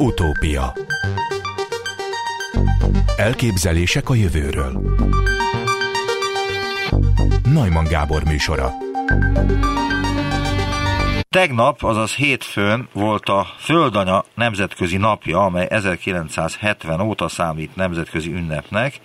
Utópia. Elképzelések a jövőről. Najman Gábor műsora. Tegnap, azaz hétfőn volt a Földanya Nemzetközi Napja, amely 1970 óta számít nemzetközi ünnepnek,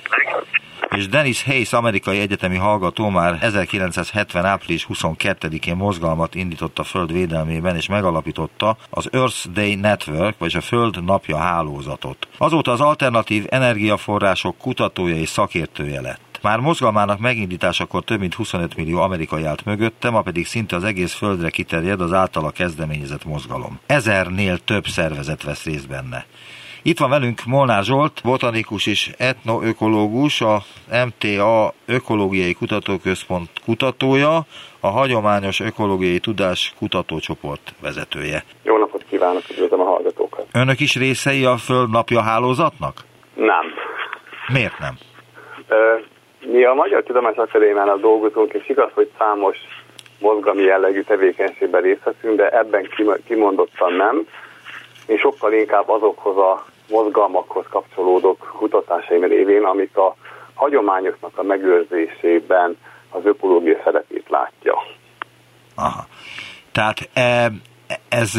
és Dennis Hayes amerikai egyetemi hallgató már 1970. április 22-én mozgalmat indított a Föld védelmében, és megalapította az Earth Day Network, vagy a Föld Napja hálózatot. Azóta az alternatív energiaforrások kutatója és szakértője lett. Már mozgalmának megindításakor több mint 25 millió amerikai állt mögötte, ma pedig szinte az egész földre kiterjed az általa kezdeményezett mozgalom. Ezernél több szervezet vesz részt benne. Itt van velünk Molnár Zsolt, botanikus és etnoökológus, a MTA Ökológiai Kutatóközpont kutatója, a Hagyományos Ökológiai Tudás Kutatócsoport vezetője. Jó napot kívánok, üdvözlöm a hallgatókat. Önök is részei a Földnapja hálózatnak? Nem. Miért nem? Mi a Magyar Tudományos Akadémiánál dolgozunk, és igaz, hogy számos mozgalmi jellegű tevékenységben részt veszünk, de ebben kimondottan nem. Én sokkal inkább azokhoz a mozgalmakhoz kapcsolódok kutatásaim révén, amik a hagyományoknak a megőrzésében az ökológia szerepét látja. Aha. Tehát e, ez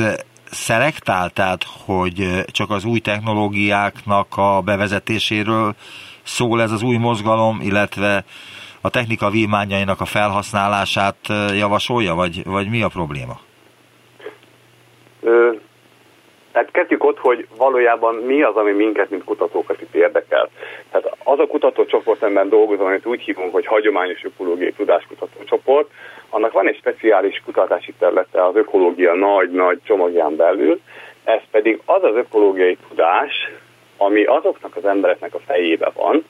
szelektál, tehát hogy csak az új technológiáknak a bevezetéséről szól ez az új mozgalom, illetve a technika vívmányainak a felhasználását javasolja, vagy, vagy mi a probléma? Ö, tehát kezdjük ott, hogy valójában mi az, ami minket, mint kutatókat itt érdekel. Tehát az a kutatócsoport, amiben dolgozom, amit úgy hívunk, hogy hagyományos ökológiai tudáskutatócsoport, annak van egy speciális kutatási területe az ökológia nagy-nagy csomagján belül, ez pedig az az ökológiai tudás, ami azoknak az embereknek a fejébe van,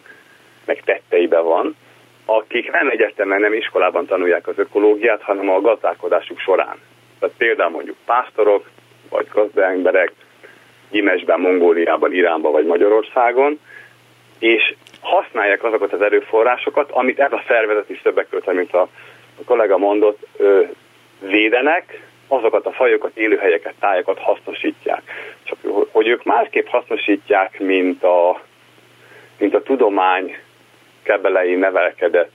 meg tetteibe van, akik nem egyetemen, nem iskolában tanulják az ökológiát, hanem a gazdálkodásuk során. Tehát például mondjuk pásztorok, vagy gazdaemberek Gyimesben, Mongóliában, Iránban vagy Magyarországon, és használják azokat az erőforrásokat, amit ez a szervezet is többek között, mint a, a kollega mondott, ö, védenek, azokat a fajokat, élőhelyeket, tájakat hasznosítják. Csak hogy ők másképp hasznosítják, mint a, mint a tudomány kebelei nevelkedett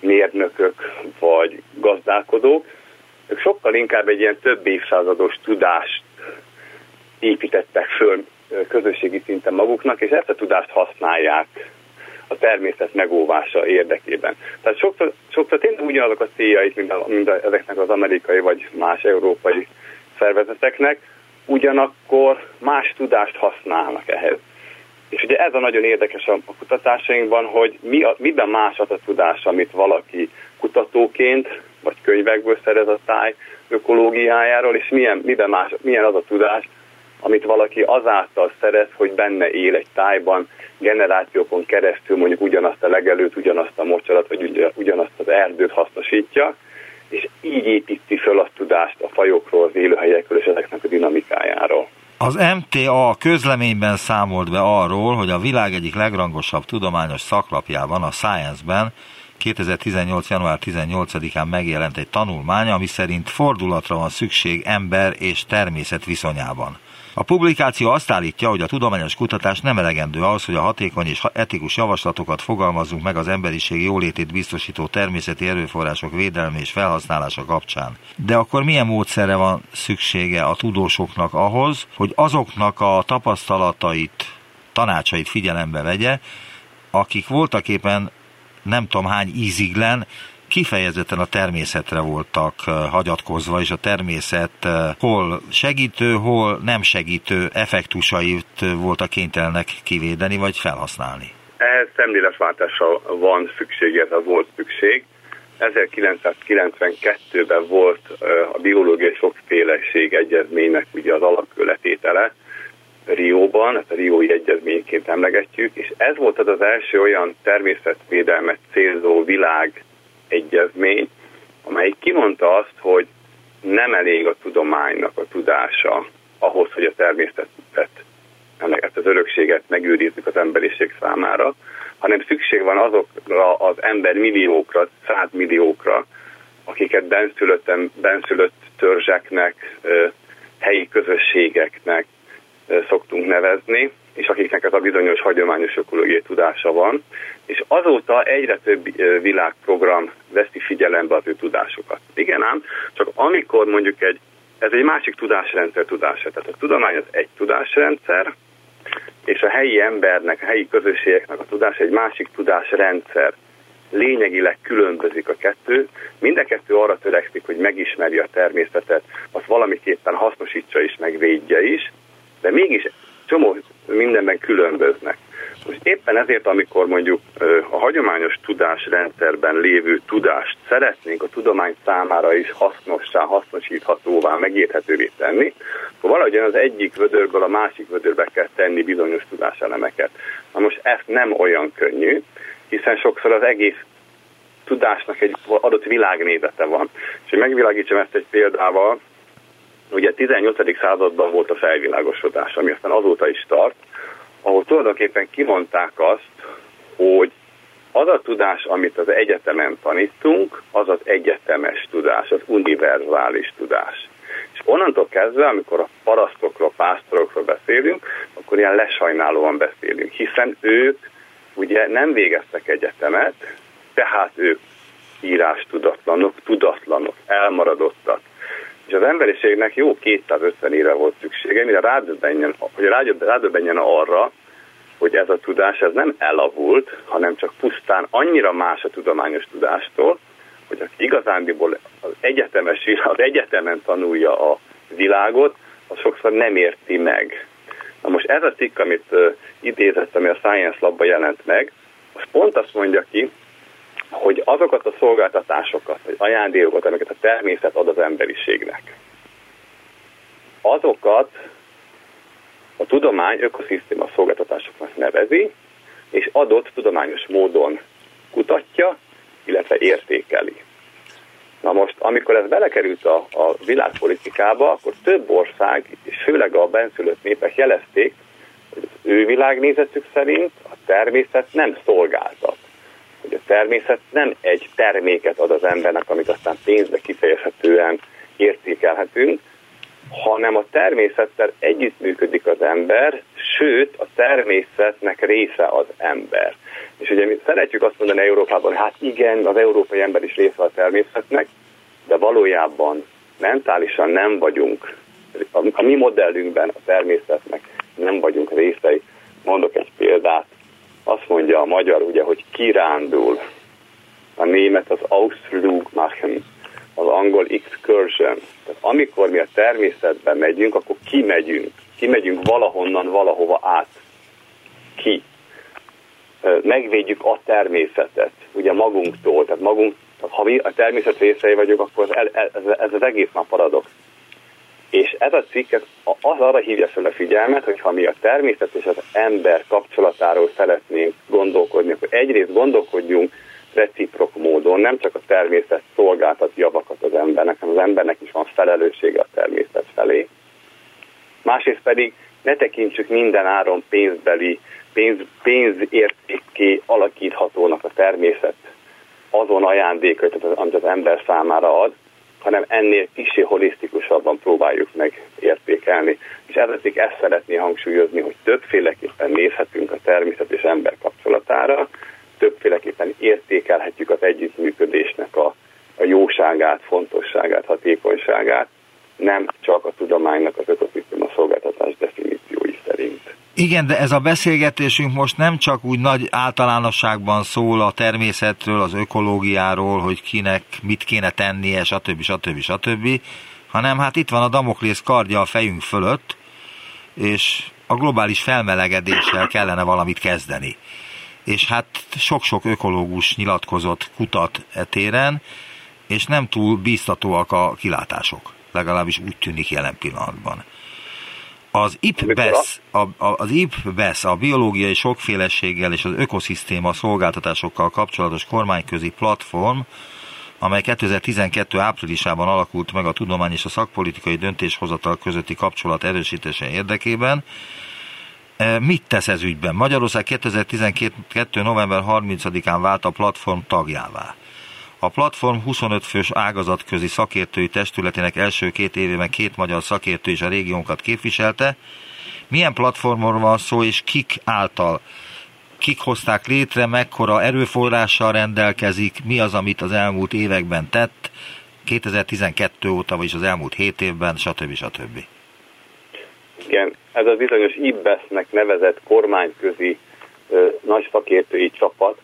mérnökök vagy gazdálkodók, ők sokkal inkább egy ilyen több évszázados tudást építettek föl közösségi szinten maguknak, és ezt a tudást használják a természet megóvása érdekében. Tehát sokszor, sokszor tényleg ugyanazok a céljaik, mint, a, mint a, ezeknek az amerikai vagy más európai szervezeteknek, ugyanakkor más tudást használnak ehhez. És ugye ez a nagyon érdekes a kutatásainkban, hogy mi a, miben más az a tudás, amit valaki kutatóként, vagy könyvekből szerez a táj ökológiájáról, és milyen, miben más, milyen az a tudás, amit valaki azáltal szerez, hogy benne él egy tájban, generációkon keresztül mondjuk ugyanazt a legelőt, ugyanazt a mocsarat, vagy ugyanazt az erdőt hasznosítja, és így építi föl a tudást a fajokról, az élőhelyekről és ezeknek a dinamikájáról. Az MTA közleményben számolt be arról, hogy a világ egyik legrangosabb tudományos szaklapjában, a Science-ben 2018. január 18-án megjelent egy tanulmány, ami szerint fordulatra van szükség ember és természet viszonyában. A publikáció azt állítja, hogy a tudományos kutatás nem elegendő ahhoz, hogy a hatékony és etikus javaslatokat fogalmazzunk meg az emberiség jólétét biztosító természeti erőforrások védelme és felhasználása kapcsán. De akkor milyen módszerre van szüksége a tudósoknak ahhoz, hogy azoknak a tapasztalatait, tanácsait figyelembe vegye, akik voltak éppen nem tudom hány íziglen kifejezetten a természetre voltak hagyatkozva, és a természet hol segítő, hol nem segítő effektusait voltak kénytelenek kivédeni, vagy felhasználni. Ehhez szemléletváltásra van szükség, a volt szükség. 1992-ben volt a biológiai sokféleség egyezménynek ugye az alapköletétele, Rióban, ezt a Riói Egyezményként emlegetjük, és ez volt az az első olyan természetvédelmet célzó világ egyezmény, amely kimondta azt, hogy nem elég a tudománynak a tudása ahhoz, hogy a természetet, ennek ezt az örökséget megőrizzük az emberiség számára, hanem szükség van azokra az ember milliókra, százmilliókra, akiket benszülött, benszülött törzseknek, helyi közösségeknek, szoktunk nevezni, és akiknek ez a bizonyos hagyományos ökológiai tudása van, és azóta egyre több világprogram veszi figyelembe az ő tudásukat. Igen ám, csak amikor mondjuk egy, ez egy másik tudásrendszer tudása, tehát a tudomány az egy tudásrendszer, és a helyi embernek, a helyi közösségeknek a tudás egy másik tudásrendszer. Lényegileg különbözik a kettő. Mind a kettő arra törekszik, hogy megismerje a természetet, azt valamiképpen hasznosítsa is, meg védje is, de mégis csomó mindenben különböznek. Most éppen ezért, amikor mondjuk a hagyományos tudásrendszerben lévő tudást szeretnénk a tudomány számára is hasznossá, hasznosíthatóvá, megérthetővé tenni, akkor valahogy az egyik vödörből a másik vödörbe kell tenni bizonyos tudáselemeket. Na most ez nem olyan könnyű, hiszen sokszor az egész tudásnak egy adott világnézete van. És hogy megvilágítsam ezt egy példával, ugye a 18. században volt a felvilágosodás, ami aztán azóta is tart, ahol tulajdonképpen kimondták azt, hogy az a tudás, amit az egyetemen tanítunk, az az egyetemes tudás, az univerzális tudás. És onnantól kezdve, amikor a parasztokról, pásztorokról beszélünk, akkor ilyen lesajnálóan beszélünk, hiszen ők ugye nem végeztek egyetemet, tehát ők írás tudatlanok, tudatlanok, elmaradottak. És az emberiségnek jó 250 éve volt szüksége, mire rádöbbenjen, hogy rádöbbenjen arra, hogy ez a tudás ez nem elavult, hanem csak pusztán annyira más a tudományos tudástól, hogy aki igazándiból az, egyetemes, az egyetemen tanulja a világot, az sokszor nem érti meg. Na most ez a cikk, amit idézett, ami a Science Labban jelent meg, az pont azt mondja ki, hogy azokat a szolgáltatásokat, vagy ajándékokat, amiket a természet ad az emberiségnek, azokat a tudomány ökoszisztéma szolgáltatásoknak nevezi, és adott tudományos módon kutatja, illetve értékeli. Na most, amikor ez belekerült a, a világpolitikába, akkor több ország, és főleg a benszülött népek jelezték, hogy az ő világnézetük szerint a természet nem szolgáltat. Hogy a természet nem egy terméket ad az embernek, amit aztán pénzbe kifejezhetően értékelhetünk, hanem a természettel együttműködik az ember, sőt, a természetnek része az ember. És ugye mi szeretjük azt mondani Európában, hát igen, az európai ember is része a természetnek, de valójában mentálisan nem vagyunk, a, mi modellünkben a természetnek nem vagyunk részei. Mondok egy példát, azt mondja a magyar ugye, hogy kirándul, a német az Ausflug machen, az angol excursion. Tehát amikor mi a természetben megyünk, akkor kimegyünk. Kimegyünk valahonnan, valahova át. Ki. Megvédjük a természetet, ugye magunktól. Tehát magunk, ha mi a természet részei vagyunk, akkor ez, ez, ez az egész nap paradox. És ez a cikk az arra hívja fel a figyelmet, hogy ha mi a természet és az ember kapcsolatáról szeretnénk gondolkodni, akkor egyrészt gondolkodjunk reciprok módon nem csak a természet szolgáltat javakat az embernek, hanem az embernek is van felelőssége a természet felé. Másrészt pedig ne tekintsük minden áron pénzbeli, pénz, pénzértékké alakíthatónak a természet azon ajándékot, amit az ember számára ad, hanem ennél kicsi holisztikusabban próbáljuk meg értékelni. És ezért ezt szeretné hangsúlyozni, hogy többféleképpen nézhetünk a természet és ember kapcsolatára, többféleképpen értékelhetjük az együttműködésnek a, a jóságát, fontosságát, hatékonyságát, nem csak a tudománynak az ökoszisztéma szolgáltatás. Igen, de ez a beszélgetésünk most nem csak úgy nagy általánosságban szól a természetről, az ökológiáról, hogy kinek mit kéne tennie, stb. stb. stb., hanem hát itt van a Damoklész kardja a fejünk fölött, és a globális felmelegedéssel kellene valamit kezdeni és hát sok-sok ökológus nyilatkozott kutat etéren, és nem túl bíztatóak a kilátások, legalábbis úgy tűnik jelen pillanatban. Az IPBES, a, a, az IPBES, a biológiai sokféleséggel és az ökoszisztéma szolgáltatásokkal kapcsolatos kormányközi platform, amely 2012. áprilisában alakult meg a tudomány és a szakpolitikai döntéshozatal közötti kapcsolat erősítése érdekében, E, mit tesz ez ügyben? Magyarország 2012. november 30-án vált a platform tagjává. A platform 25 fős ágazatközi szakértői testületének első két évében két magyar szakértő is a régiónkat képviselte, Milyen platformról van szó, és kik által? Kik hozták létre, mekkora erőforrással rendelkezik, mi az, amit az elmúlt években tett, 2012 óta, vagyis az elmúlt 7 évben, stb. stb. Igen, ez a bizonyos IBESZ-nek nevezett kormányközi ö, nagy szakértői csapat,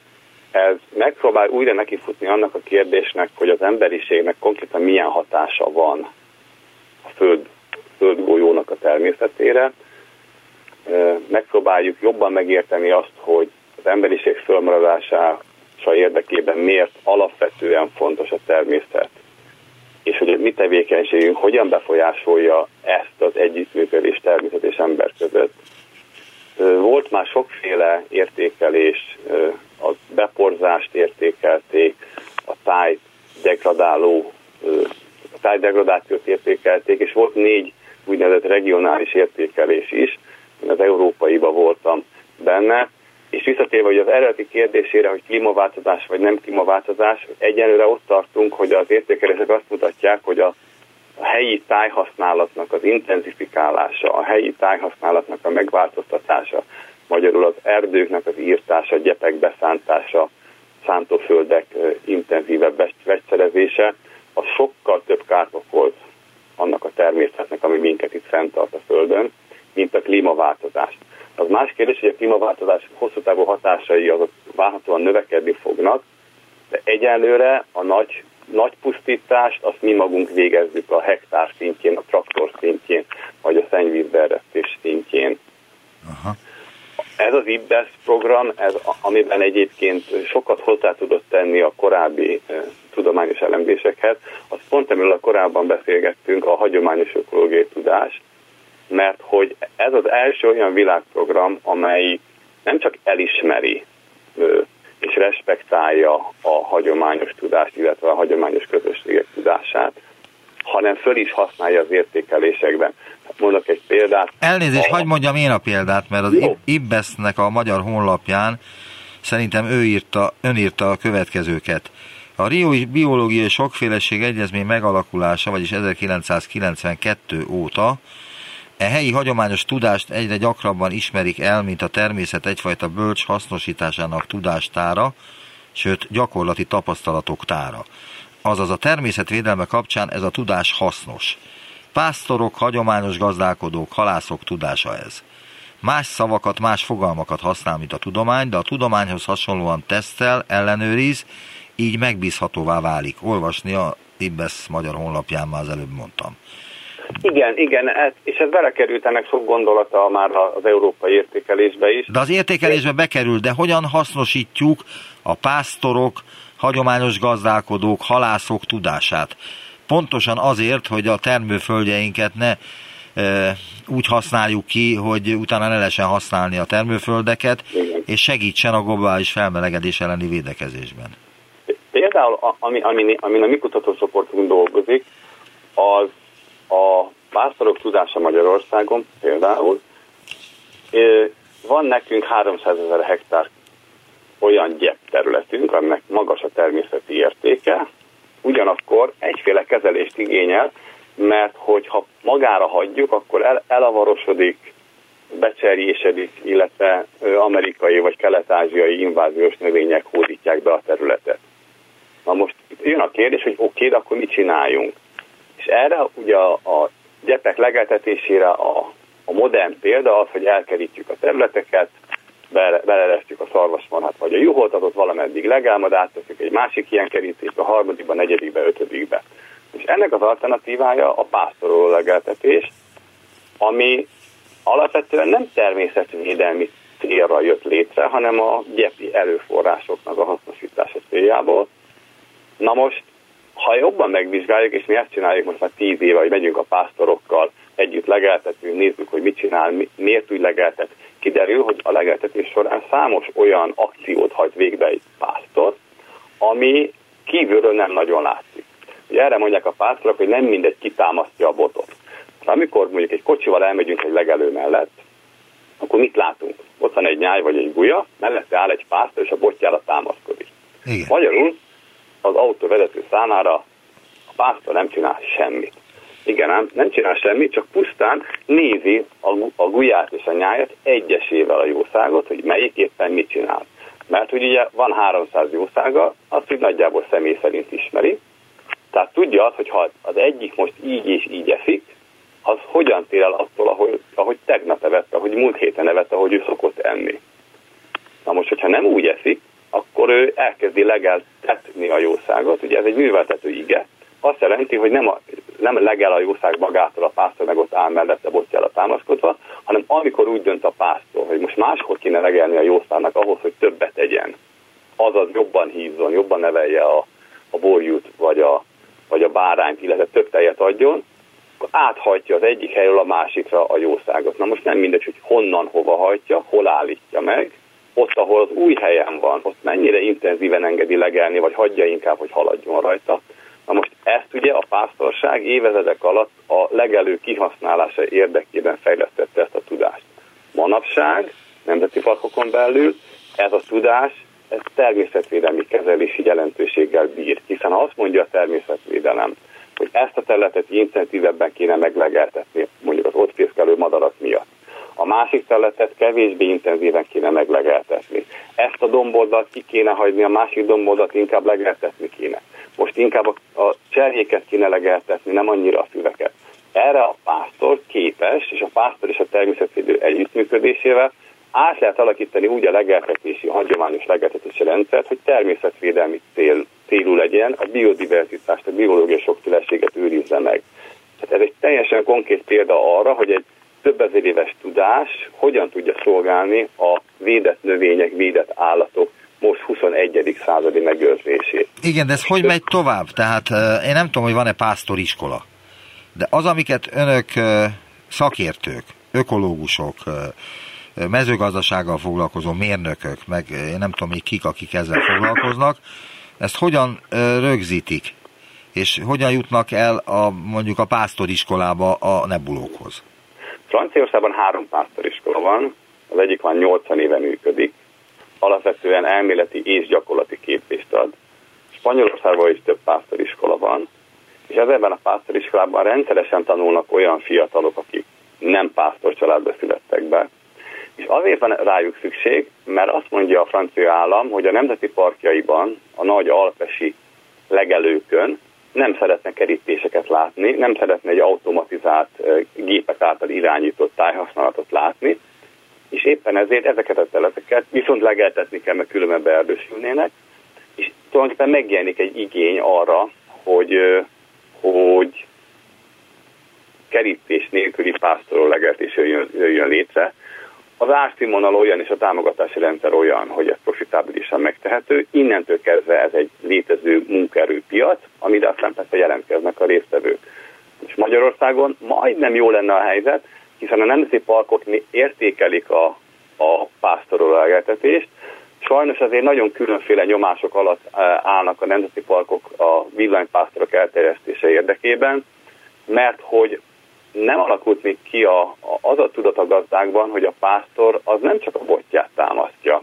ez megpróbál újra nekifutni annak a kérdésnek, hogy az emberiségnek konkrétan milyen hatása van a Föld, Földgolyónak a természetére. Megpróbáljuk jobban megérteni azt, hogy az emberiség fölmaradása érdekében miért alapvetően fontos a természet, és hogy a mi tevékenységünk hogyan befolyásolja ezt az együttműködést természet és ember között. Volt már sokféle értékelés a beporzást értékelték, a táj degradáló, a tájdegradációt értékelték, és volt négy úgynevezett regionális értékelés is, én az európaiba voltam benne, és visszatérve hogy az eredeti kérdésére, hogy klímaváltozás vagy nem klímaváltozás, egyenlőre ott tartunk, hogy az értékelések azt mutatják, hogy a a helyi tájhasználatnak az intenzifikálása, a helyi tájhasználatnak a megváltoztatása, magyarul az erdőknek az írtása, gyepek beszántása, szántóföldek intenzívebb vegyszerezése, az sokkal több kárt okoz annak a természetnek, ami minket itt fenntart a Földön, mint a klímaváltozás. Az más kérdés, hogy a klímaváltozás hosszú távú hatásai azok várhatóan növekedni fognak, de egyenlőre a nagy, nagy pusztítást azt mi magunk végezzük a hektár szintjén, a traktor szintjén, vagy a szennyvízberesztés szintjén. Aha. Ez az IBESZ program, ez, amiben egyébként sokat hozzá tudott tenni a korábbi e, tudományos elemzésekhez, az pont amiről korábban beszélgettünk, a hagyományos ökológiai tudás, mert hogy ez az első olyan világprogram, amely nem csak elismeri és respektálja a hagyományos tudást, illetve a hagyományos közösségek tudását, hanem föl is használja az értékelésekben. Mondok egy példát. Elnézést, a... hagyd mondjam én a példát, mert az Ibbesznek a magyar honlapján szerintem ő írta, ön írta a következőket. A Riói Biológiai Sokféleség Egyezmény megalakulása, vagyis 1992 óta E helyi hagyományos tudást egyre gyakrabban ismerik el, mint a természet egyfajta bölcs hasznosításának tudástára, sőt gyakorlati tapasztalatok tára. Azaz a természetvédelme kapcsán ez a tudás hasznos. Pásztorok, hagyományos gazdálkodók, halászok tudása ez. Más szavakat, más fogalmakat használ, mint a tudomány, de a tudományhoz hasonlóan tesztel, ellenőriz, így megbízhatóvá válik. Olvasni a Ibbesz magyar honlapján már az előbb mondtam. Igen, igen, ez, és ez belekerült ennek sok gondolata már az európai értékelésbe is. De az értékelésbe bekerült, de hogyan hasznosítjuk a pásztorok, hagyományos gazdálkodók, halászok tudását? Pontosan azért, hogy a termőföldjeinket ne e, úgy használjuk ki, hogy utána ne lehessen használni a termőföldeket, és segítsen a globális felmelegedés elleni védekezésben. Például, ami, ami, ami a mi kutatócsoportunk dolgozik, az a pásztorok tudása Magyarországon például, van nekünk 300 ezer hektár olyan gyep területünk, aminek magas a természeti értéke, ugyanakkor egyféle kezelést igényel, mert hogyha magára hagyjuk, akkor el, elavarosodik, becserjésedik, illetve amerikai vagy kelet-ázsiai inváziós növények hódítják be a területet. Na most itt jön a kérdés, hogy oké, de akkor mit csináljunk? És erre ugye a, a gyepek legeltetésére a, a modern példa az, hogy elkerítjük a területeket, bele, beleresztjük a szarvasmarhat vagy a juholtatot valameddig legálmad, átteszünk egy másik ilyen kerítésbe, harmadikba, negyedikbe, ötödikbe. És ennek az alternatívája a pásztoroló legeltetés, ami alapvetően nem természetvédelmi célra jött létre, hanem a gyepi erőforrásoknak a hasznosítása céljából. Na most ha jobban megvizsgáljuk, és mi ezt csináljuk most már tíz éve, hogy megyünk a pásztorokkal, együtt legeltetünk, nézzük, hogy mit csinál, miért úgy legeltet, kiderül, hogy a legeltetés során számos olyan akciót hagy végbe egy pásztor, ami kívülről nem nagyon látszik. Ugye erre mondják a pásztorok, hogy nem mindegy kitámasztja a botot. Amikor mondjuk egy kocsival elmegyünk egy legelő mellett, akkor mit látunk? Ott van egy nyáj vagy egy gulya, mellette áll egy pásztor, és a botjára támaszkodik. Igen. Magyarul az autó vezető számára a pásztor nem csinál semmit. Igen, ám nem csinál semmit, csak pusztán nézi a, a gulyát és a nyájat egyesével a jószágot, hogy melyik éppen mit csinál. Mert hogy ugye van 300 jószága, azt úgy nagyjából személy szerint ismeri, tehát tudja azt, hogy ha az egyik most így és így eszik, az hogyan tér el attól, ahogy, ahogy tegnap evett, ahogy múlt héten evett, ahogy ő szokott enni. Na most, hogyha nem úgy eszik, akkor ő elkezdi legeltetni a jószágot, ugye ez egy műveltető ige, azt jelenti, hogy nem, a, nem legel a jószág magától a pásztor, meg ott áll mellette botjára támaszkodva, hanem amikor úgy dönt a pásztor, hogy most máshol kéne legelni a jószágnak ahhoz, hogy többet tegyen, azaz jobban hízzon, jobban nevelje a, a borjút, vagy a, vagy a bárányt, illetve több tejet adjon, akkor áthajtja az egyik helyről a másikra a jószágot. Na most nem mindegy, hogy honnan hova hajtja, hol állítja meg, ott, ahol az új helyen van, ott mennyire intenzíven engedi legelni, vagy hagyja inkább, hogy haladjon rajta. Na most ezt ugye a pásztorság évezredek alatt a legelő kihasználása érdekében fejlesztette ezt a tudást. Manapság, nemzeti parkokon belül ez a tudás ez természetvédelmi kezelési jelentőséggel bír, hiszen ha azt mondja a természetvédelem, hogy ezt a területet intenzívebben kéne meglegeltetni, mondjuk az ott fészkelő madarak miatt, a másik területet kevésbé intenzíven kéne meglegeltetni. Ezt a domboldalt ki kéne hagyni, a másik domboldalt inkább legeltetni kéne. Most inkább a, a cserjéket kéne legeltetni, nem annyira a füveket. Erre a pásztor képes, és a pásztor és a természetvédő együttműködésével át lehet alakítani úgy a legeltetési, hagyományos legeltetési rendszert, hogy természetvédelmi cél, célú legyen, a biodiverzitást, a biológiai sokféleséget őrizze meg. Tehát ez egy teljesen konkrét példa arra, hogy egy több ezer éves tudás hogyan tudja szolgálni a védett növények, védett állatok most 21. századi megőrzését. Igen, de ez hogy megy tovább? Tehát én nem tudom, hogy van-e pásztoriskola, de az, amiket önök szakértők, ökológusok, mezőgazdasággal foglalkozó mérnökök, meg én nem tudom még kik, akik ezzel foglalkoznak, ezt hogyan rögzítik, és hogyan jutnak el a, mondjuk a pásztoriskolába a nebulókhoz? Franciaországban három pásztoriskola van, az egyik van 80 éve működik, alapvetően elméleti és gyakorlati képzést ad. Spanyolországban is több pásztoriskola van, és ezekben a pásztoriskolában rendszeresen tanulnak olyan fiatalok, akik nem pásztor családba születtek be, és azért van rájuk szükség, mert azt mondja a francia állam, hogy a nemzeti parkjaiban, a nagy alpesi legelőkön nem szeretne kerítéseket látni, nem szeretne egy automatizált gépek által irányított tájhasználatot látni, és éppen ezért ezeket a teleteket viszont legeltetni kell, mert különben beerdősülnének, és tulajdonképpen megjelenik egy igény arra, hogy, hogy kerítés nélküli pásztorol legeltés jöjjön, jöjjön létre, az árszínvonal olyan és a támogatási rendszer olyan, hogy ez profitábilisan megtehető. Innentől kezdve ez egy létező munkaerőpiac, amire aztán persze jelentkeznek a résztvevők. És Magyarországon majdnem jó lenne a helyzet, hiszen a nemzeti parkok értékelik a, a pásztorolálgetetést, Sajnos azért nagyon különféle nyomások alatt eh, állnak a nemzeti parkok a villanypásztorok elterjesztése érdekében, mert hogy nem alakult még ki a, a, az a tudat a gazdákban, hogy a pásztor az nem csak a botját támasztja.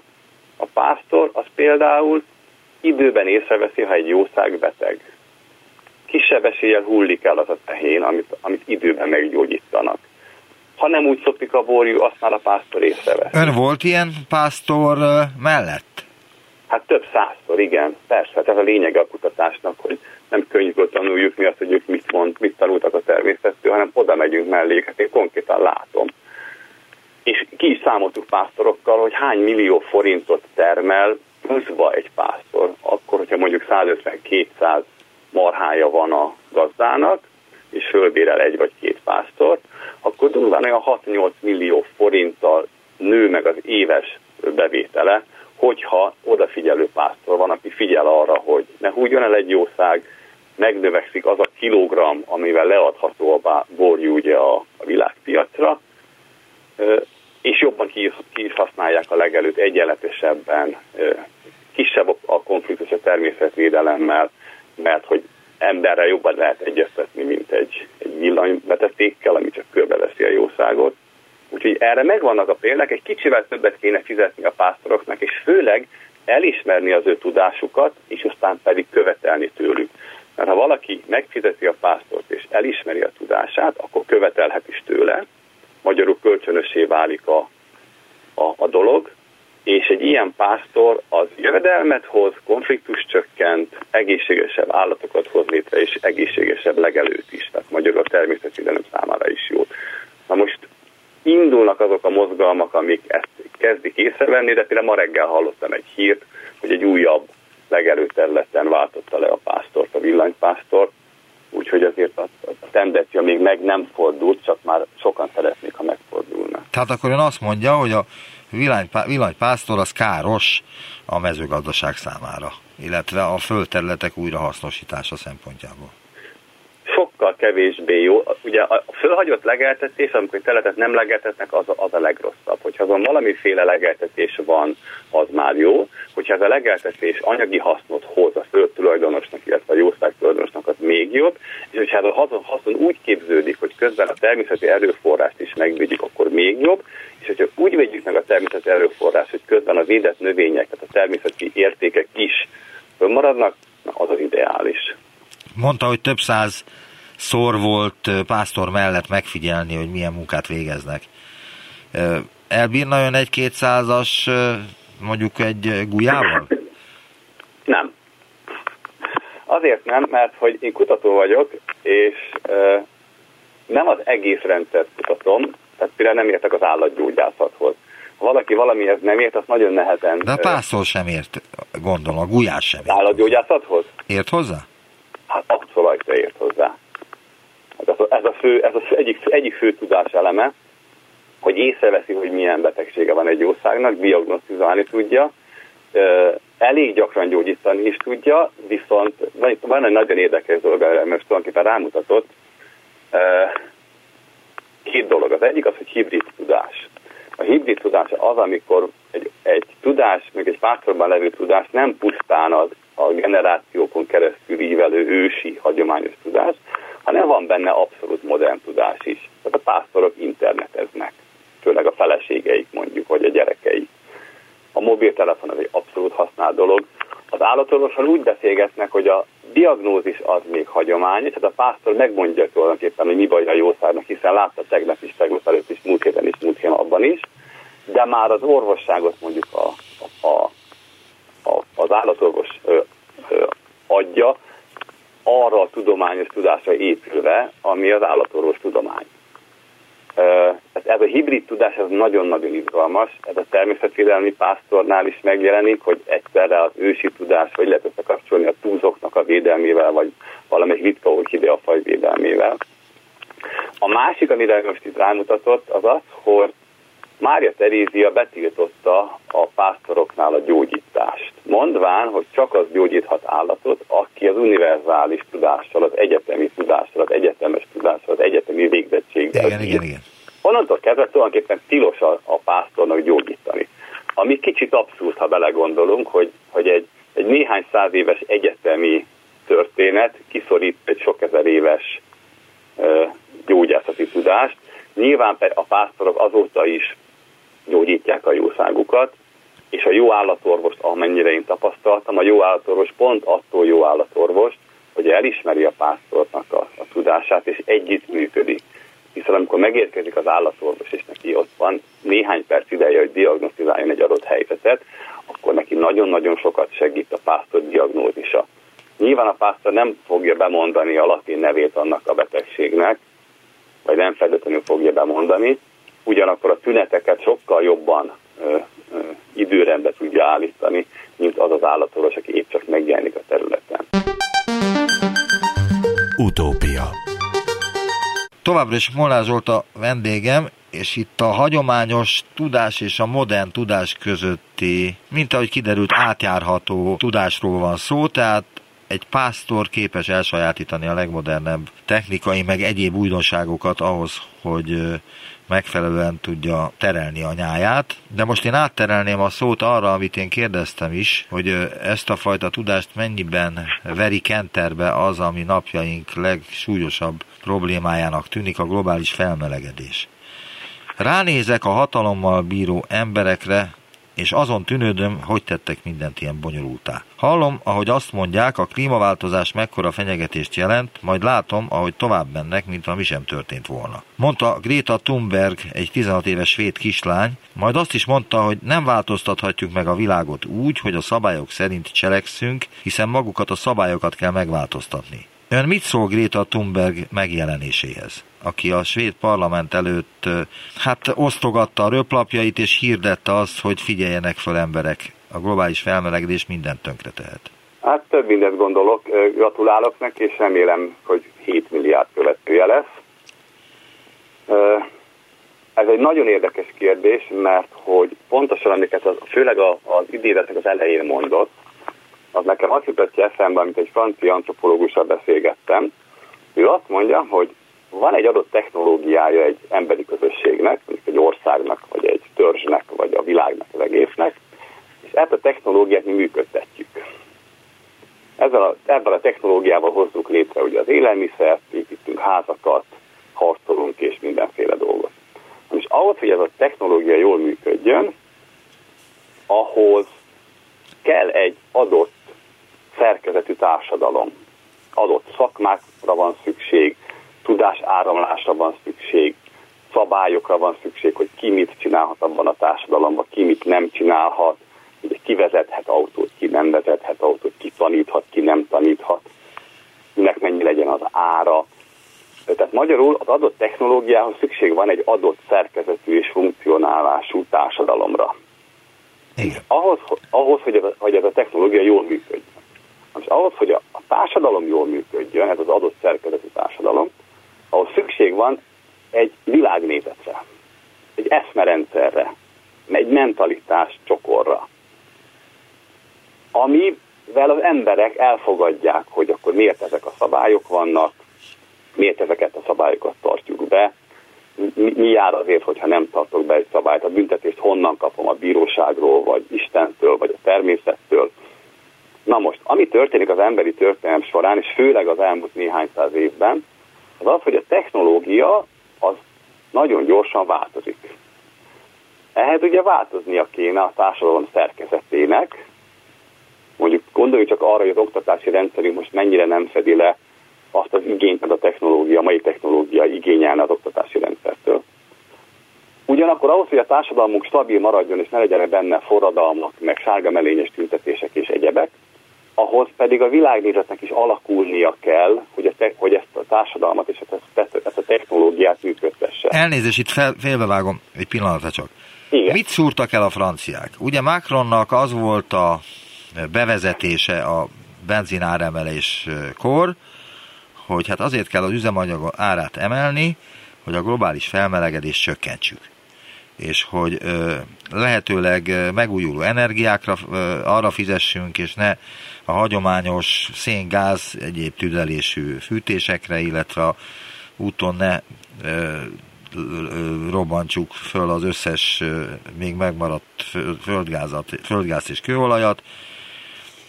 A pásztor az például időben észreveszi, ha egy jószág beteg. Kisebb eséllyel hullik el az a tehén, amit, amit időben meggyógyítanak. Ha nem úgy szopik a borjú, azt már a pásztor észreveszi. Ön volt ilyen pásztor mellett? Hát több százszor, igen. Persze, hát ez a lényege a kutatásnak, hogy nem könyvből tanuljuk mi azt, hogy ők mit mond, mit tanultak a természettől, hanem oda megyünk mellé, hát én konkrétan látom. És ki is számoltuk pásztorokkal, hogy hány millió forintot termel pluszba egy pásztor, akkor, hogyha mondjuk 150-200 marhája van a gazdának, és fölbérel egy vagy két pásztort, akkor durván olyan 6-8 millió forinttal nő meg az éves bevétele, hogyha odafigyelő pásztor van, aki figyel arra, hogy ne húgyon el egy jószág, megnövekszik az a kilogramm, amivel leadható a borjú ugye a, a világpiacra, és jobban ki, ki is használják a legelőtt egyenletesebben, kisebb a konfliktus a természetvédelemmel, mert hogy emberre jobban lehet egyeztetni, mint egy, egy villanyvezetékkel, ami csak körbeveszi a jószágot. Úgyhogy erre megvannak a példák, egy kicsivel többet kéne fizetni a pásztoroknak, és főleg elismerni az ő tudásukat, és aztán pedig követelni tőlük. Mert ha valaki megfizeti a pásztort és elismeri a tudását, akkor követelhet is tőle, magyarul kölcsönössé válik a, a, a dolog, és egy ilyen pásztor az jövedelmet hoz, konfliktus csökkent, egészségesebb állatokat hoz létre, és egészségesebb legelőt is, tehát magyarul a természetvédelem számára is jó. Na most indulnak azok a mozgalmak, amik ezt kezdik észrevenni, de például ma reggel hallottam egy hírt, hogy egy újabb legelő területen váltotta le a pásztort, a villanypásztort, úgyhogy azért a, a tendencia még meg nem fordult, csak már sokan szeretnék, ha megfordulna. Tehát akkor ön azt mondja, hogy a villanypásztor az káros a mezőgazdaság számára, illetve a földterületek újrahasznosítása szempontjából sokkal kevésbé jó. Ugye a fölhagyott legeltetés, amikor teletet nem legeltetnek, az a, az a legrosszabb. Hogyha azon valamiféle legeltetés van, az már jó. Hogyha ez a legeltetés anyagi hasznot hoz a föld tulajdonosnak, illetve a jószág tulajdonosnak, az még jobb. És hogyha ez a haszon, úgy képződik, hogy közben a természeti erőforrást is megvédjük, akkor még jobb. És hogyha úgy vegyük meg a természeti erőforrást, hogy közben a védett növények, tehát a természeti értékek is maradnak, az az ideális. Mondta, hogy több száz szor volt pásztor mellett megfigyelni, hogy milyen munkát végeznek. Elbírna ön egy kétszázas mondjuk egy gulyával? Nem. Azért nem, mert hogy én kutató vagyok, és nem az egész rendszert kutatom, tehát például nem értek az állatgyógyászathoz. Ha valaki valamihez nem ért, az nagyon nehezen... De a pásztor sem ért, gondolom, a gulyás sem ért. Állatgyógyászathoz? Ért hozzá? Hát abszolút ért hozzá. Ez a, ez a, fő, ez az egyik, egyik fő tudás eleme, hogy észreveszi, hogy milyen betegsége van egy jószágnak, diagnosztizálni tudja, elég gyakran gyógyítani is tudja, viszont van, egy nagyon érdekes dolog, mert tulajdonképpen rámutatott, két dolog. Az egyik az, hogy hibrid tudás. A hibrid tudás az, amikor egy, egy tudás, még egy pásztorban levő tudás nem pusztán az a generációkon keresztül ívelő ősi hagyományos tudás, hanem van benne abszolút modern tudás is. Tehát a pásztorok interneteznek, főleg a feleségeik mondjuk, vagy a gyerekeik. A mobiltelefon az egy abszolút használt dolog. Az állatorvoson úgy beszélgetnek, hogy a diagnózis az még hagyományos, tehát a pásztor megmondja tulajdonképpen, hogy mi baj a jószágnak, hiszen látta tegnap is, tegnap előtt is, múlt héten is, múlt héten abban is, de már az orvosságot mondjuk a, a, a, az állatorvos ö, ö, adja, arra a tudományos tudásra épülve, ami az állatorvos tudomány. Ez a hibrid tudás ez nagyon-nagyon izgalmas, ez a természetvédelmi pásztornál is megjelenik, hogy egyszerre az ősi tudás, vagy lehet összekapcsolni a túlzoknak a védelmével, vagy valamelyik ritka orchidea faj védelmével. A másik, amire most itt rámutatott, az az, hogy Mária Terézia betiltotta a pásztoroknál a gyógyítást, mondván, hogy csak az gyógyíthat állatot, aki az univerzális tudással, az egyetemi tudással, az egyetemes tudással, az egyetemi végzettséggel. Igen, igen, igen. Onnantól kezdve tulajdonképpen tilos a, a pásztornak gyógyítani. Ami kicsit abszurd, ha belegondolunk, hogy, hogy egy, egy néhány száz éves egyetemi történet kiszorít egy sok ezer éves gyógyászati tudást. Nyilván a pásztorok azóta is gyógyítják a jószágukat, és a jó állatorvost, amennyire én tapasztaltam, a jó állatorvos pont attól jó állatorvos, hogy elismeri a pásztornak a, a tudását, és együtt működik. Hiszen amikor megérkezik az állatorvos, és neki ott van néhány perc ideje, hogy diagnosztizáljon egy adott helyzetet, akkor neki nagyon-nagyon sokat segít a pásztor diagnózisa. Nyilván a pásztor nem fogja bemondani a latin nevét annak a betegségnek, vagy nem feltétlenül fogja bemondani, ugyanakkor a tüneteket sokkal jobban ö, ö, időrendbe tudja állítani, mint az az állatorvos, aki épp csak megjelenik a területen. Utópia Továbbra is Molnár Zsolt a vendégem, és itt a hagyományos tudás és a modern tudás közötti, mint ahogy kiderült, átjárható tudásról van szó, tehát egy pásztor képes elsajátítani a legmodernebb technikai, meg egyéb újdonságokat ahhoz, hogy megfelelően tudja terelni a nyáját. De most én átterelném a szót arra, amit én kérdeztem is, hogy ezt a fajta tudást mennyiben veri kenterbe az, ami napjaink legsúlyosabb problémájának tűnik, a globális felmelegedés. Ránézek a hatalommal bíró emberekre, és azon tűnődöm, hogy tettek mindent ilyen bonyolultá. Hallom, ahogy azt mondják, a klímaváltozás mekkora fenyegetést jelent, majd látom, ahogy tovább mennek, mint mi sem történt volna. Mondta Greta Thunberg, egy 16 éves svéd kislány, majd azt is mondta, hogy nem változtathatjuk meg a világot úgy, hogy a szabályok szerint cselekszünk, hiszen magukat a szabályokat kell megváltoztatni. Ön mit szól Greta Thunberg megjelenéséhez? Aki a svéd parlament előtt hát osztogatta a röplapjait és hirdette azt, hogy figyeljenek fel emberek, a globális felmelegedés mindent tönkre tehet. Hát több mindent gondolok, gratulálok neki, és remélem, hogy 7 milliárd követője lesz. Ez egy nagyon érdekes kérdés, mert hogy pontosan amiket az, főleg az idézetnek az elején mondott, az nekem azt jutott ki eszembe, amit egy francia antropológussal beszélgettem. Ő azt mondja, hogy van egy adott technológiája egy emberi közösségnek, mondjuk egy országnak, vagy egy törzsnek, vagy a világnak, az egésznek, és ezt a technológiát mi működtetjük. Ezzel a, ebben a technológiával hozzuk létre ugye az élelmiszert, építünk házakat, harcolunk és mindenféle dolgot. És ahhoz, hogy ez a technológia jól működjön, ahhoz kell egy adott szerkezetű társadalom. Adott szakmákra van szükség, tudás áramlásra van szükség, szabályokra van szükség, hogy ki mit csinálhat abban a társadalomban, ki mit nem csinálhat, hogy ki vezethet autót, ki nem vezethet autót, ki taníthat, ki nem taníthat, minek mennyi legyen az ára. Tehát magyarul az adott technológiához szükség van egy adott szerkezetű és funkcionálású társadalomra. Igen. Ahhoz, ahhoz hogy, ez a, hogy ez a technológia jól működjön. És ahhoz, hogy a, a társadalom jól működjön, ez az adott szerkezetű társadalom, ahol szükség van egy világnézetre, egy eszmerendszerre, egy mentalitás csokorra, amivel az emberek elfogadják, hogy akkor miért ezek a szabályok vannak, miért ezeket a szabályokat tartjuk be, mi, jár azért, hogyha nem tartok be egy szabályt, a büntetést honnan kapom a bíróságról, vagy Istentől, vagy a természettől. Na most, ami történik az emberi történelem során, és főleg az elmúlt néhány száz évben, az az, hogy a technológia az nagyon gyorsan változik. Ehhez ugye változnia kéne a társadalom szerkezetének. Mondjuk gondoljuk csak arra, hogy az oktatási rendszerünk most mennyire nem fedi le azt az igényt, a technológia, a mai technológia igényelne az oktatási rendszertől. Ugyanakkor ahhoz, hogy a társadalmunk stabil maradjon, és ne legyenek benne forradalmak, meg sárga melényes tüntetések és egyebek, ahhoz pedig a világnézetnek is alakulnia kell, hogy, a te, hogy ezt a társadalmat és ezt, ezt a technológiát működtesse. Elnézést, itt fel, félbevágom egy pillanatra csak. Igen. Mit szúrtak el a franciák? Ugye Macronnak az volt a bevezetése a benzináremeléskor, hogy hát azért kell az üzemanyag árát emelni, hogy a globális felmelegedést csökkentsük és hogy lehetőleg megújuló energiákra arra fizessünk, és ne a hagyományos széngáz egyéb tüdelésű fűtésekre, illetve a úton ne robbantsuk föl az összes még megmaradt földgázat, földgázt és kőolajat.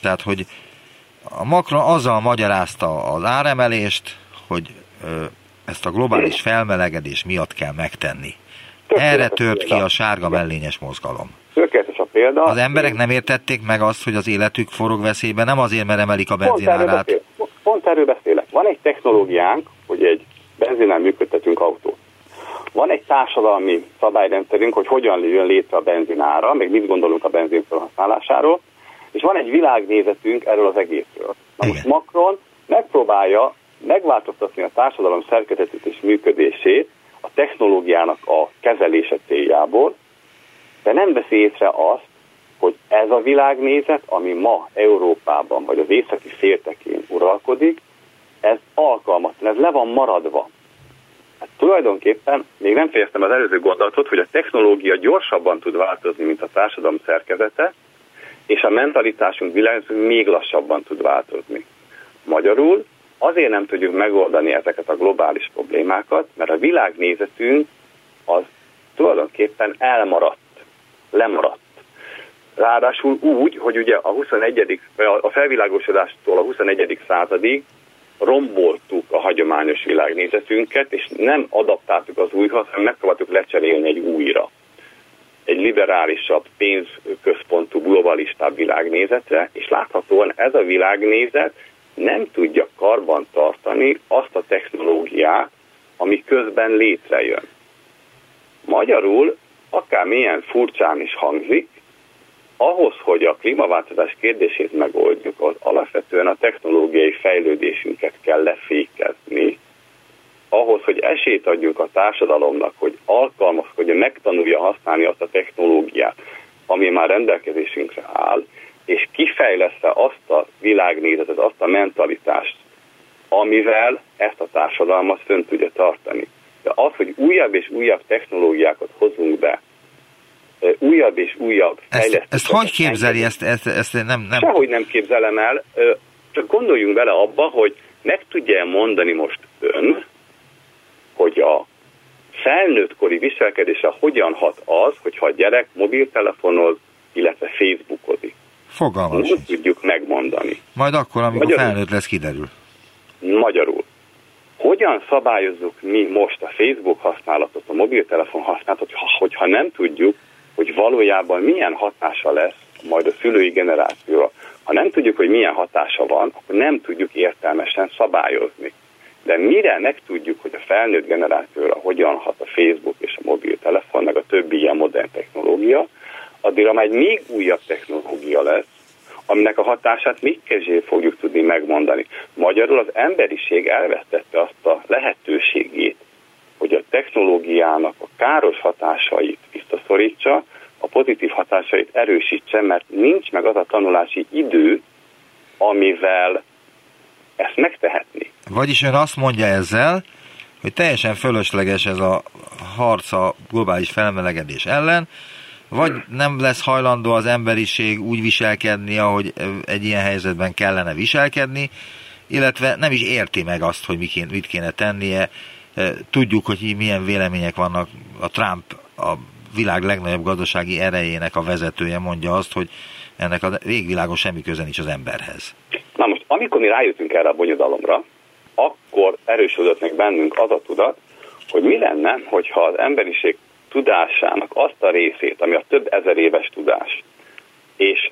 Tehát, hogy a Macron azzal magyarázta az áremelést, hogy ezt a globális felmelegedés miatt kell megtenni. Erre tört ki a sárga mellényes mozgalom. Tökéletes a példa. Az emberek nem értették meg azt, hogy az életük forog veszélyben, nem azért, mert emelik a benzinárát. Pont, erről Pont erről beszélek. Van egy technológiánk, hogy egy benzinen működtetünk autót. Van egy társadalmi szabályrendszerünk, hogy hogyan jön létre a benzinára, meg mit gondolunk a benzin felhasználásáról, és van egy világnézetünk erről az egészről. Na most Macron megpróbálja megváltoztatni a társadalom szerkezetét és működését a technológiának a kezelése céljából, de nem veszi észre azt, hogy ez a világnézet, ami ma Európában vagy az északi féltekén uralkodik, ez alkalmatlan, ez le van maradva. Hát tulajdonképpen még nem fejeztem az előző gondolatot, hogy a technológia gyorsabban tud változni, mint a társadalom szerkezete, és a mentalitásunk világunk még lassabban tud változni. Magyarul azért nem tudjuk megoldani ezeket a globális problémákat, mert a világnézetünk az tulajdonképpen elmaradt, lemaradt. Ráadásul úgy, hogy ugye a 21. a felvilágosodástól a 21. századig romboltuk a hagyományos világnézetünket, és nem adaptáltuk az újhoz, hanem megpróbáltuk lecserélni egy újra. Egy liberálisabb, pénzközpontú, globalistább világnézetre, és láthatóan ez a világnézet nem tudja karban tartani azt a technológiát, ami közben létrejön. Magyarul, akár milyen furcsán is hangzik, ahhoz, hogy a klímaváltozás kérdését megoldjuk, az alapvetően a technológiai fejlődésünket kell lefékezni, ahhoz, hogy esélyt adjunk a társadalomnak, hogy alkalmazkodja, megtanulja használni azt a technológiát, ami már rendelkezésünkre áll, és kifejlesz azt a világnézetet, azt a mentalitást, amivel ezt a társadalmat fönn tudja tartani. De az, hogy újabb és újabb technológiákat hozunk be, újabb és újabb Ezt, ezt hogy képzeli? Ezt, ezt, ezt nem, nem... Sehogy nem képzelem el, csak gondoljunk bele abba, hogy meg tudja mondani most ön, hogy a felnőttkori viselkedése hogyan hat az, hogyha a gyerek mobiltelefonoz, illetve Facebookozik. Fogalmas. Nem tudjuk megmondani. Majd akkor, amikor Magyarul, felnőtt lesz, kiderül. Magyarul. Hogyan szabályozzuk mi most a Facebook használatot, a mobiltelefon használatot, hogyha nem tudjuk, hogy valójában milyen hatása lesz majd a szülői generációra. Ha nem tudjuk, hogy milyen hatása van, akkor nem tudjuk értelmesen szabályozni. De mire megtudjuk, hogy a felnőtt generációra hogyan hat a Facebook és a mobiltelefon, meg a többi ilyen modern technológia, addigra már egy még újabb technológia lesz, aminek a hatását még kevésbé fogjuk tudni megmondani. Magyarul az emberiség elvesztette azt a lehetőségét, hogy a technológiának a káros hatásait visszaszorítsa, a pozitív hatásait erősítse, mert nincs meg az a tanulási idő, amivel ezt megtehetni. Vagyis ön azt mondja ezzel, hogy teljesen fölösleges ez a harc a globális felmelegedés ellen, vagy nem lesz hajlandó az emberiség úgy viselkedni, ahogy egy ilyen helyzetben kellene viselkedni, illetve nem is érti meg azt, hogy mit kéne tennie. Tudjuk, hogy milyen vélemények vannak. A Trump a világ legnagyobb gazdasági erejének a vezetője mondja azt, hogy ennek a végvilágon semmi köze nincs az emberhez. Na most, amikor mi rájöttünk erre a bonyodalomra, akkor erősödött meg bennünk az a tudat, hogy mi lenne, hogyha az emberiség tudásának azt a részét, ami a több ezer éves tudás, és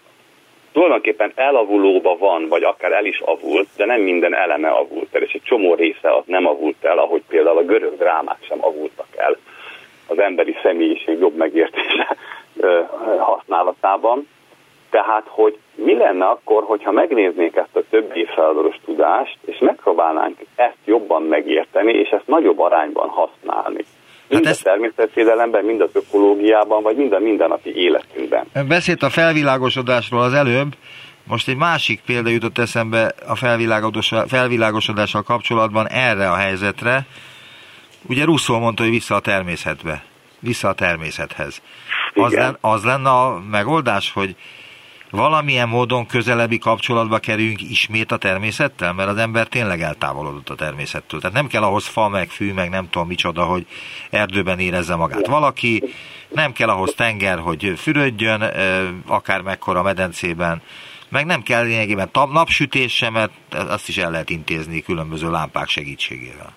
tulajdonképpen elavulóba van, vagy akár el is avult, de nem minden eleme avult el, és egy csomó része az nem avult el, ahogy például a görög drámák sem avultak el az emberi személyiség jobb megértése használatában. Tehát, hogy mi lenne akkor, hogyha megnéznék ezt a több évszázados tudást, és megpróbálnánk ezt jobban megérteni, és ezt nagyobb arányban használni. Mind hát a természetvédelemben, mind az ökológiában, vagy mind a mindennapi életünkben. Beszélt a felvilágosodásról az előbb, most egy másik példa jutott eszembe a felvilágosodással kapcsolatban erre a helyzetre. Ugye Russzó mondta, hogy vissza a természetbe, vissza a természethez. Az, lenne, az lenne a megoldás, hogy valamilyen módon közelebbi kapcsolatba kerüljünk ismét a természettel, mert az ember tényleg eltávolodott a természettől. Tehát nem kell ahhoz fa, meg fű, meg nem tudom micsoda, hogy erdőben érezze magát valaki, nem kell ahhoz tenger, hogy fürödjön, akár mekkora medencében, meg nem kell lényegében napsütés sem, mert azt is el lehet intézni különböző lámpák segítségével.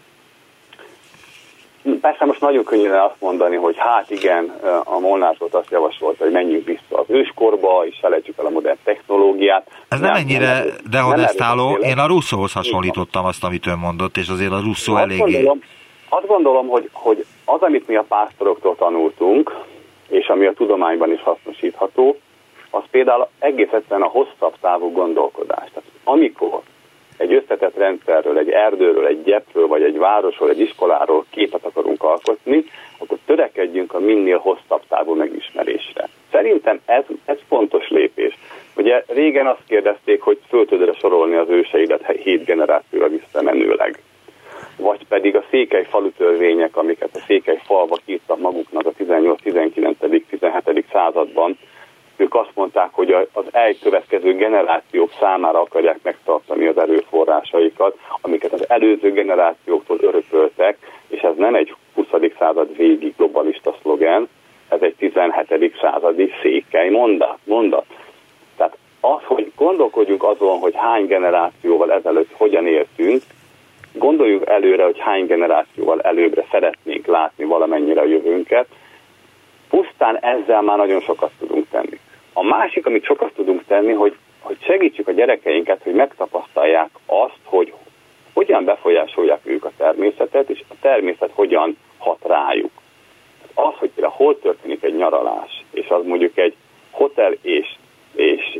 Persze most nagyon könnyű azt mondani, hogy hát igen, a Molnár azt javasolta, hogy menjünk vissza az őskorba, és felejtsük el a modern technológiát. Ez nem, nem ennyire dehonestáló. Én a Russzóhoz hasonlítottam azt, amit ön mondott, és azért a Russzó azt eléggé... Gondolom, azt gondolom, hogy, hogy az, amit mi a pásztoroktól tanultunk, és ami a tudományban is hasznosítható, az például egész egyszerűen a hosszabb távú gondolkodás. Tehát amikor egy összetett rendszerről, egy erdőről, egy gyepről, vagy egy városról, egy iskoláról képet akarunk alkotni, akkor törekedjünk a minél hosszabb távú megismerésre. Szerintem ez, ez fontos lépés. Ugye régen azt kérdezték, hogy föl tudod sorolni az őseidet hét generációra visszamenőleg. Vagy pedig a székely falu törvények, amiket a székely falvak írtak maguknak a 18, 19, 17. században, ők azt mondták, hogy az elkövetkező generációk számára akarják megtartani az erőforrásaikat, amiket az előző generációktól örököltek, és ez nem egy 20. század végi globalista szlogen, ez egy 17. századi székely mondat. mondat. Tehát az, hogy gondolkodjunk azon, hogy hány generációval ezelőtt hogyan éltünk, gondoljuk előre, hogy hány generációval előbbre szeretnénk látni valamennyire a jövőnket, pusztán ezzel már nagyon sokat tudunk tenni. A másik, amit sokat tudunk tenni, hogy, hogy segítsük a gyerekeinket, hogy megtapasztalják azt, hogy hogyan befolyásolják ők a természetet, és a természet hogyan hat rájuk. Az, hogy például hol történik egy nyaralás, és az mondjuk egy hotel és, és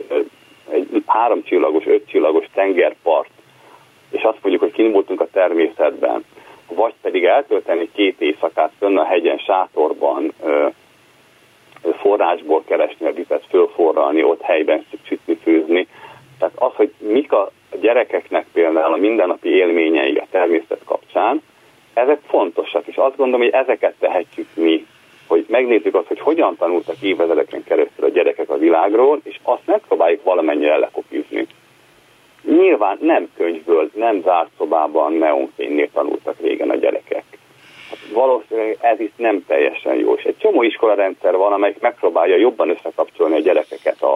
egy háromcsillagos, ötcsillagos tengerpart, és azt mondjuk, hogy kint voltunk a természetben, vagy pedig eltölteni két éjszakát fönn a hegyen, sátorban, forrásból keresni a vizet, fölforralni, ott helyben sütni, főzni. Tehát az, hogy mik a gyerekeknek például a mindennapi élményei a természet kapcsán, ezek fontosak, és azt gondolom, hogy ezeket tehetjük mi, hogy megnézzük azt, hogy hogyan tanultak évezredeken keresztül a gyerekek a világról, és azt megpróbáljuk valamennyire lekopizni. Nyilván nem könyvből, nem zárt szobában, neonfénynél tanultak régen a gyerekek. Valószínűleg ez itt nem teljesen jó. És egy csomó iskolarendszer van, amelyik megpróbálja jobban összekapcsolni a gyerekeket a,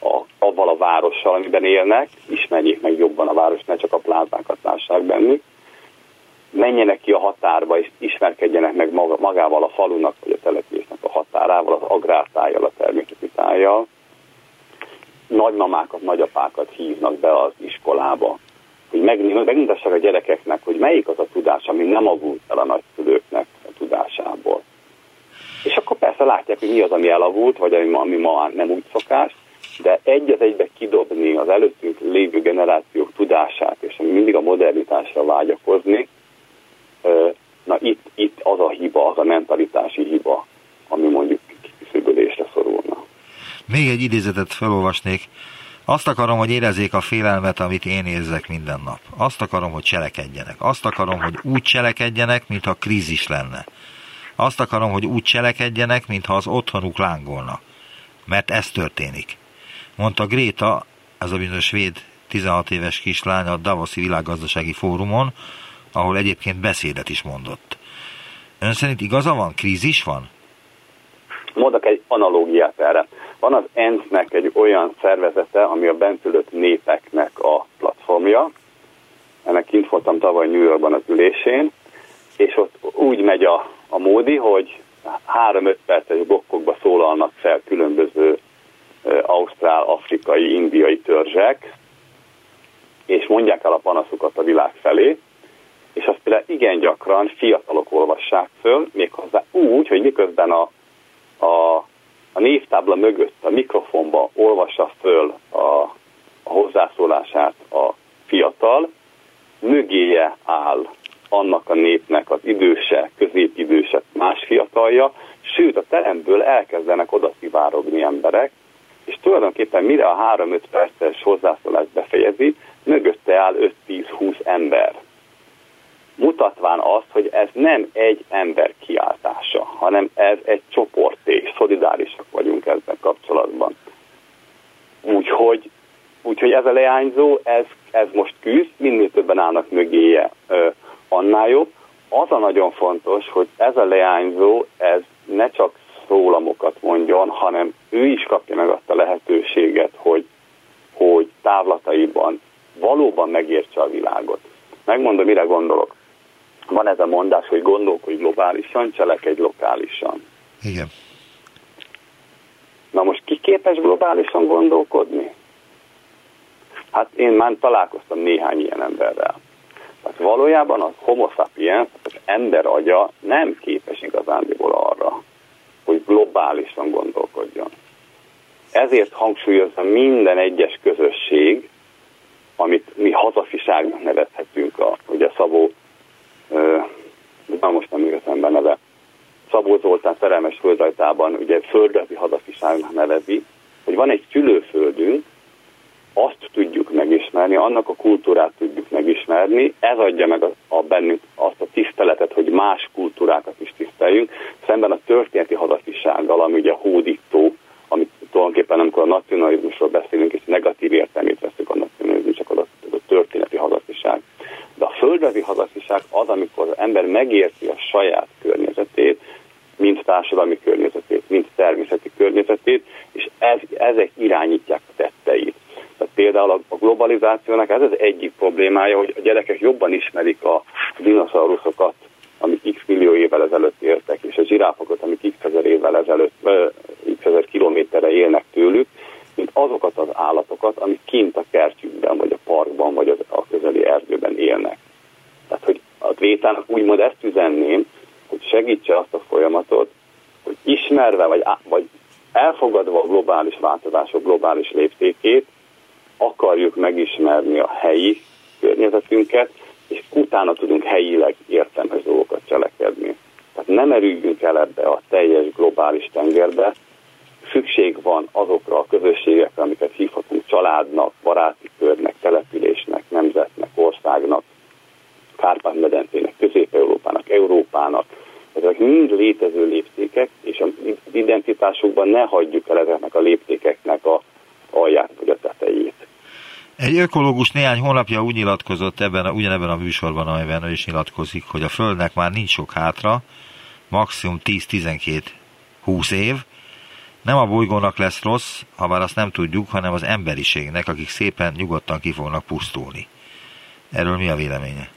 a, avval a várossal, amiben élnek, ismerjék meg jobban a város, ne csak a plázákat lássák bennük, menjenek ki a határba, és ismerkedjenek meg maga, magával a falunak, vagy a településnek a határával, az agrártájjal, a természeti tájjal. Nagymamákat, nagyapákat hívnak be az iskolába, hogy megmutassák a gyerekeknek, hogy melyik az a tudás, ami nem avult el a nagyszülőknek a tudásából. És akkor persze látják, hogy mi az, ami elavult, vagy ami ami ma nem úgy szokás, de egy az egybe kidobni az előttünk lévő generációk tudását, és mindig a modernitásra vágyakozni, na itt, itt az a hiba, az a mentalitási hiba, ami mondjuk kiszöbölésre szorulna. Még egy idézetet felolvasnék. Azt akarom, hogy érezzék a félelmet, amit én érzek minden nap. Azt akarom, hogy cselekedjenek. Azt akarom, hogy úgy cselekedjenek, mintha krízis lenne. Azt akarom, hogy úgy cselekedjenek, mintha az otthonuk lángolna. Mert ez történik. Mondta Gréta, ez a bizonyos svéd 16 éves kislány a Davoszi Világgazdasági Fórumon, ahol egyébként beszédet is mondott. Ön szerint igaza van? Krízis van? Mondok egy analógiát erre. Van az ENSZ-nek egy olyan szervezete, ami a bentülött népeknek a platformja. Ennek kint voltam tavaly New Yorkban az ülésén, és ott úgy megy a, a módi, hogy három-öt perces blokkokba szólalnak fel különböző ausztrál, afrikai, indiai törzsek, és mondják el a panaszukat a világ felé, és azt például igen gyakran fiatalok olvassák föl, méghozzá úgy, hogy miközben a, a, a névtábla mögött a mikrofonba olvassa föl a, a hozzászólását a fiatal, mögéje áll annak a népnek az időse, középidőse, más fiatalja, sőt a teremből elkezdenek oda szivárogni emberek, és tulajdonképpen mire a 3-5 perces hozzászólást befejezi, mögötte áll 5-10-20 ember mutatván azt, hogy ez nem egy ember kiáltása, hanem ez egy és szolidárisak vagyunk ezzel kapcsolatban. Úgyhogy, úgyhogy ez a leányzó, ez, ez most küzd, minél többen állnak mögéje, annál jobb. Az a nagyon fontos, hogy ez a leányzó, ez ne csak szólamokat mondjon, hanem ő is kapja meg azt a lehetőséget, hogy, hogy távlataiban valóban megértse a világot. Megmondom, mire gondolok van ez a mondás, hogy gondolkodj globálisan, cselekedj lokálisan. Igen. Na most ki képes globálisan gondolkodni? Hát én már találkoztam néhány ilyen emberrel. Tehát valójában az homo sapiens, az ember agya nem képes igazándiból arra, hogy globálisan gondolkodjon. Ezért hangsúlyozza minden egyes közösség, amit mi hazafiságnak nevezhetünk, a, ugye Szabó na most nem igazán be neve, Szabó Zoltán szerelmes földrajtában ugye földrajzi hazafiságnak nevezi, hogy van egy szülőföldünk, azt tudjuk megismerni, annak a kultúrát tudjuk megismerni, ez adja meg a, a bennünk azt a tiszteletet, hogy más kultúrákat is tiszteljünk, szemben a történeti hazafisággal, ami ugye hódító, amit tulajdonképpen amikor a nacionalizmusról beszélünk, és negatív értelmét veszük a nacionalizmus, csak az a, a történeti hazafiság. De a földrajzi hazafiság az, amikor az ember megérti a saját környezetét, mint társadalmi környezetét, mint természeti környezetét, és ez, ezek irányítják a tetteit. Tehát például a globalizációnak ez az egyik problémája, hogy a gyerekek jobban ismerik a dinoszauruszokat, amik x millió évvel ezelőtt éltek, és a zsiráfokat, amik x ezer évvel ezelőtt, x ezer kilométerre élnek tőlük, mint azokat az állatokat, amik kint a kertjükben, vagy a parkban, vagy a közeli erdőben élnek. Tehát, hogy a vétának úgymond ezt üzenném, hogy segítse azt a folyamatot, hogy ismerve, vagy, vagy elfogadva a globális változások globális léptékét, akarjuk megismerni a helyi környezetünket, és utána tudunk helyileg értelmes dolgokat cselekedni. Tehát nem erüljünk el ebbe a teljes globális tengerbe, szükség van azokra a közösségekre, amiket hívhatunk családnak, baráti körnek, településnek, nemzetnek, országnak, Kárpát-medencének, Közép-Európának, Európának. Ezek mind létező léptékek, és az identitásukban ne hagyjuk el ezeknek a léptékeknek a alját vagy a tetejét. Egy ökológus néhány hónapja úgy nyilatkozott ebben, ugyanebben a műsorban, amiben ő is nyilatkozik, hogy a Földnek már nincs sok hátra, maximum 10-12-20 év, nem a bolygónak lesz rossz, ha bár azt nem tudjuk, hanem az emberiségnek, akik szépen nyugodtan ki fognak pusztulni. Erről mi a véleménye?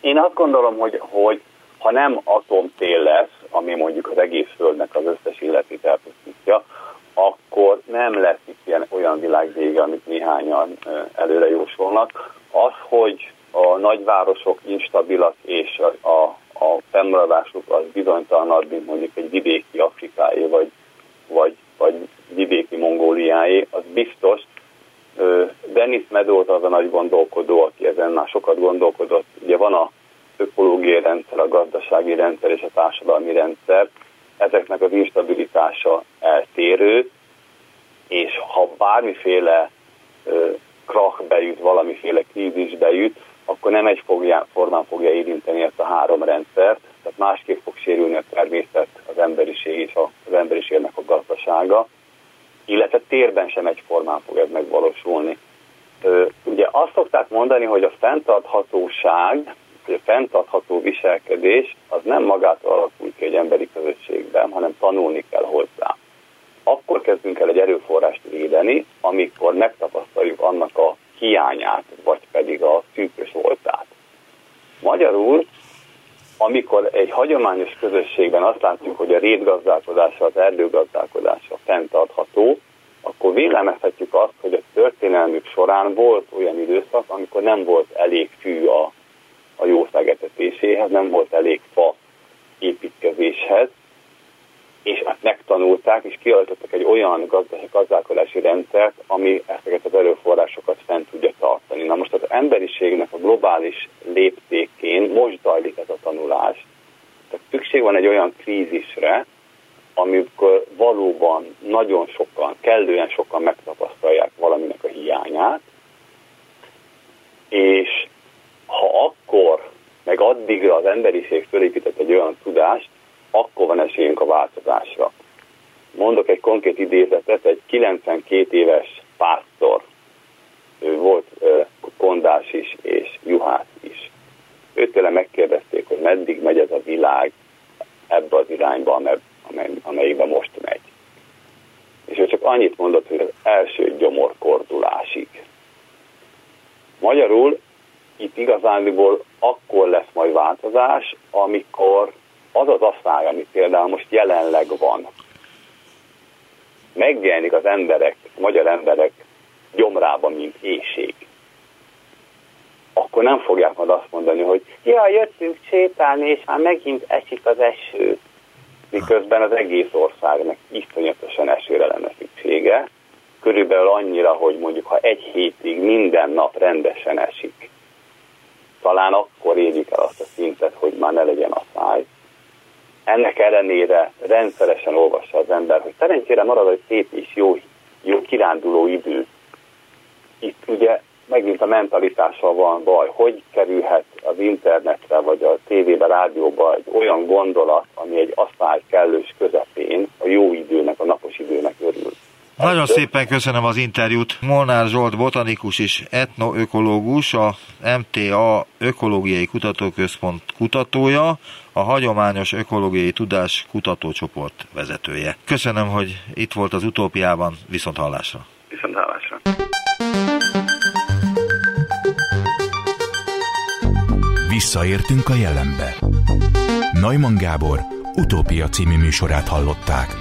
Én azt gondolom, hogy, hogy ha nem atomtél lesz, ami mondjuk az egész Földnek az összes illetét elpusztítja, akkor nem lesz itt ilyen olyan világvége, amit néhányan előre jósolnak. Az, hogy a nagyvárosok instabilak és a, a, a fennmaradásuk az bizonytalanabb, mint mondjuk egy vidéki Afrikáé, vagy, vagy, vagy vidéki Mongóliáé, az biztos. Dennis Meadows az a nagy gondolkodó, aki ezen már sokat gondolkodott. Ugye van a ökológiai rendszer, a gazdasági rendszer és a társadalmi rendszer, ezeknek az instabilitása eltérő, és ha bármiféle krach bejut, valamiféle krízis bejut, akkor nem egy formán fogja érinteni ezt a három rendszert, tehát másképp fog sérülni a természet, az emberiség és az emberiségnek a gazdasága, illetve térben sem egyformán fog ez megvalósulni. Ugye azt szokták mondani, hogy a fenntarthatóság hogy a fenntartható viselkedés az nem magától alakul ki egy emberi közösségben, hanem tanulni kell hozzá. Akkor kezdünk el egy erőforrást védeni, amikor megtapasztaljuk annak a hiányát, vagy pedig a szűkös voltát. Magyarul, amikor egy hagyományos közösségben azt látjuk, hogy a rétgazdálkodása, az erdőgazdálkodása fenntartható, akkor vélemezhetjük azt, hogy a történelmük során volt olyan időszak, amikor nem volt elég fű a a jószágetetéséhez, nem volt elég fa építkezéshez, és ezt megtanulták, és kialakítottak egy olyan gazdálkodási rendszert, ami ezeket az erőforrásokat fent tudja tartani. Na most az emberiségnek a globális léptékén most zajlik ez a tanulás. Tehát szükség van egy olyan krízisre, amikor valóban nagyon sokan, kellően sokan megtapasztalják valaminek a hiányát, és ha akkor, meg addigra az emberiség fölépített egy olyan tudást, akkor van esélyünk a változásra. Mondok egy konkrét idézetet, egy 92 éves pásztor, ő volt kondás is és juhász is. Őtőle megkérdezték, hogy meddig megy ez a világ ebbe az irányba, amely, amelyikben most megy. És ő csak annyit mondott, hogy az első gyomorkordulásig. Magyarul itt igazániból akkor lesz majd változás, amikor az az asszály, ami például most jelenleg van, megjelenik az emberek, a magyar emberek gyomrában, mint éjség, akkor nem fogják majd azt mondani, hogy ja, jöttünk sétálni, és már megint esik az eső, miközben az egész országnak iszonyatosan esőre lenne szüksége, körülbelül annyira, hogy mondjuk ha egy hétig minden nap rendesen esik, talán akkor érjük el azt a szintet, hogy már ne legyen a száj. Ennek ellenére rendszeresen olvassa az ember, hogy szerencsére marad egy szép és jó, jó kiránduló idő. Itt ugye megint a mentalitással van baj, hogy kerülhet az internetre, vagy a tévébe, rádióba egy olyan gondolat, ami egy asszály kellős közepén a jó időnek, a napos időnek örül. Nagyon szépen köszönöm az interjút. Molnár Zsolt botanikus és etnoökológus, a MTA Ökológiai Kutatóközpont kutatója, a Hagyományos Ökológiai Tudás Kutatócsoport vezetője. Köszönöm, hogy itt volt az utópiában. Viszont hallásra. Viszont hallásra. Visszaértünk a jelenbe. Neumann Gábor Utópia című műsorát hallották.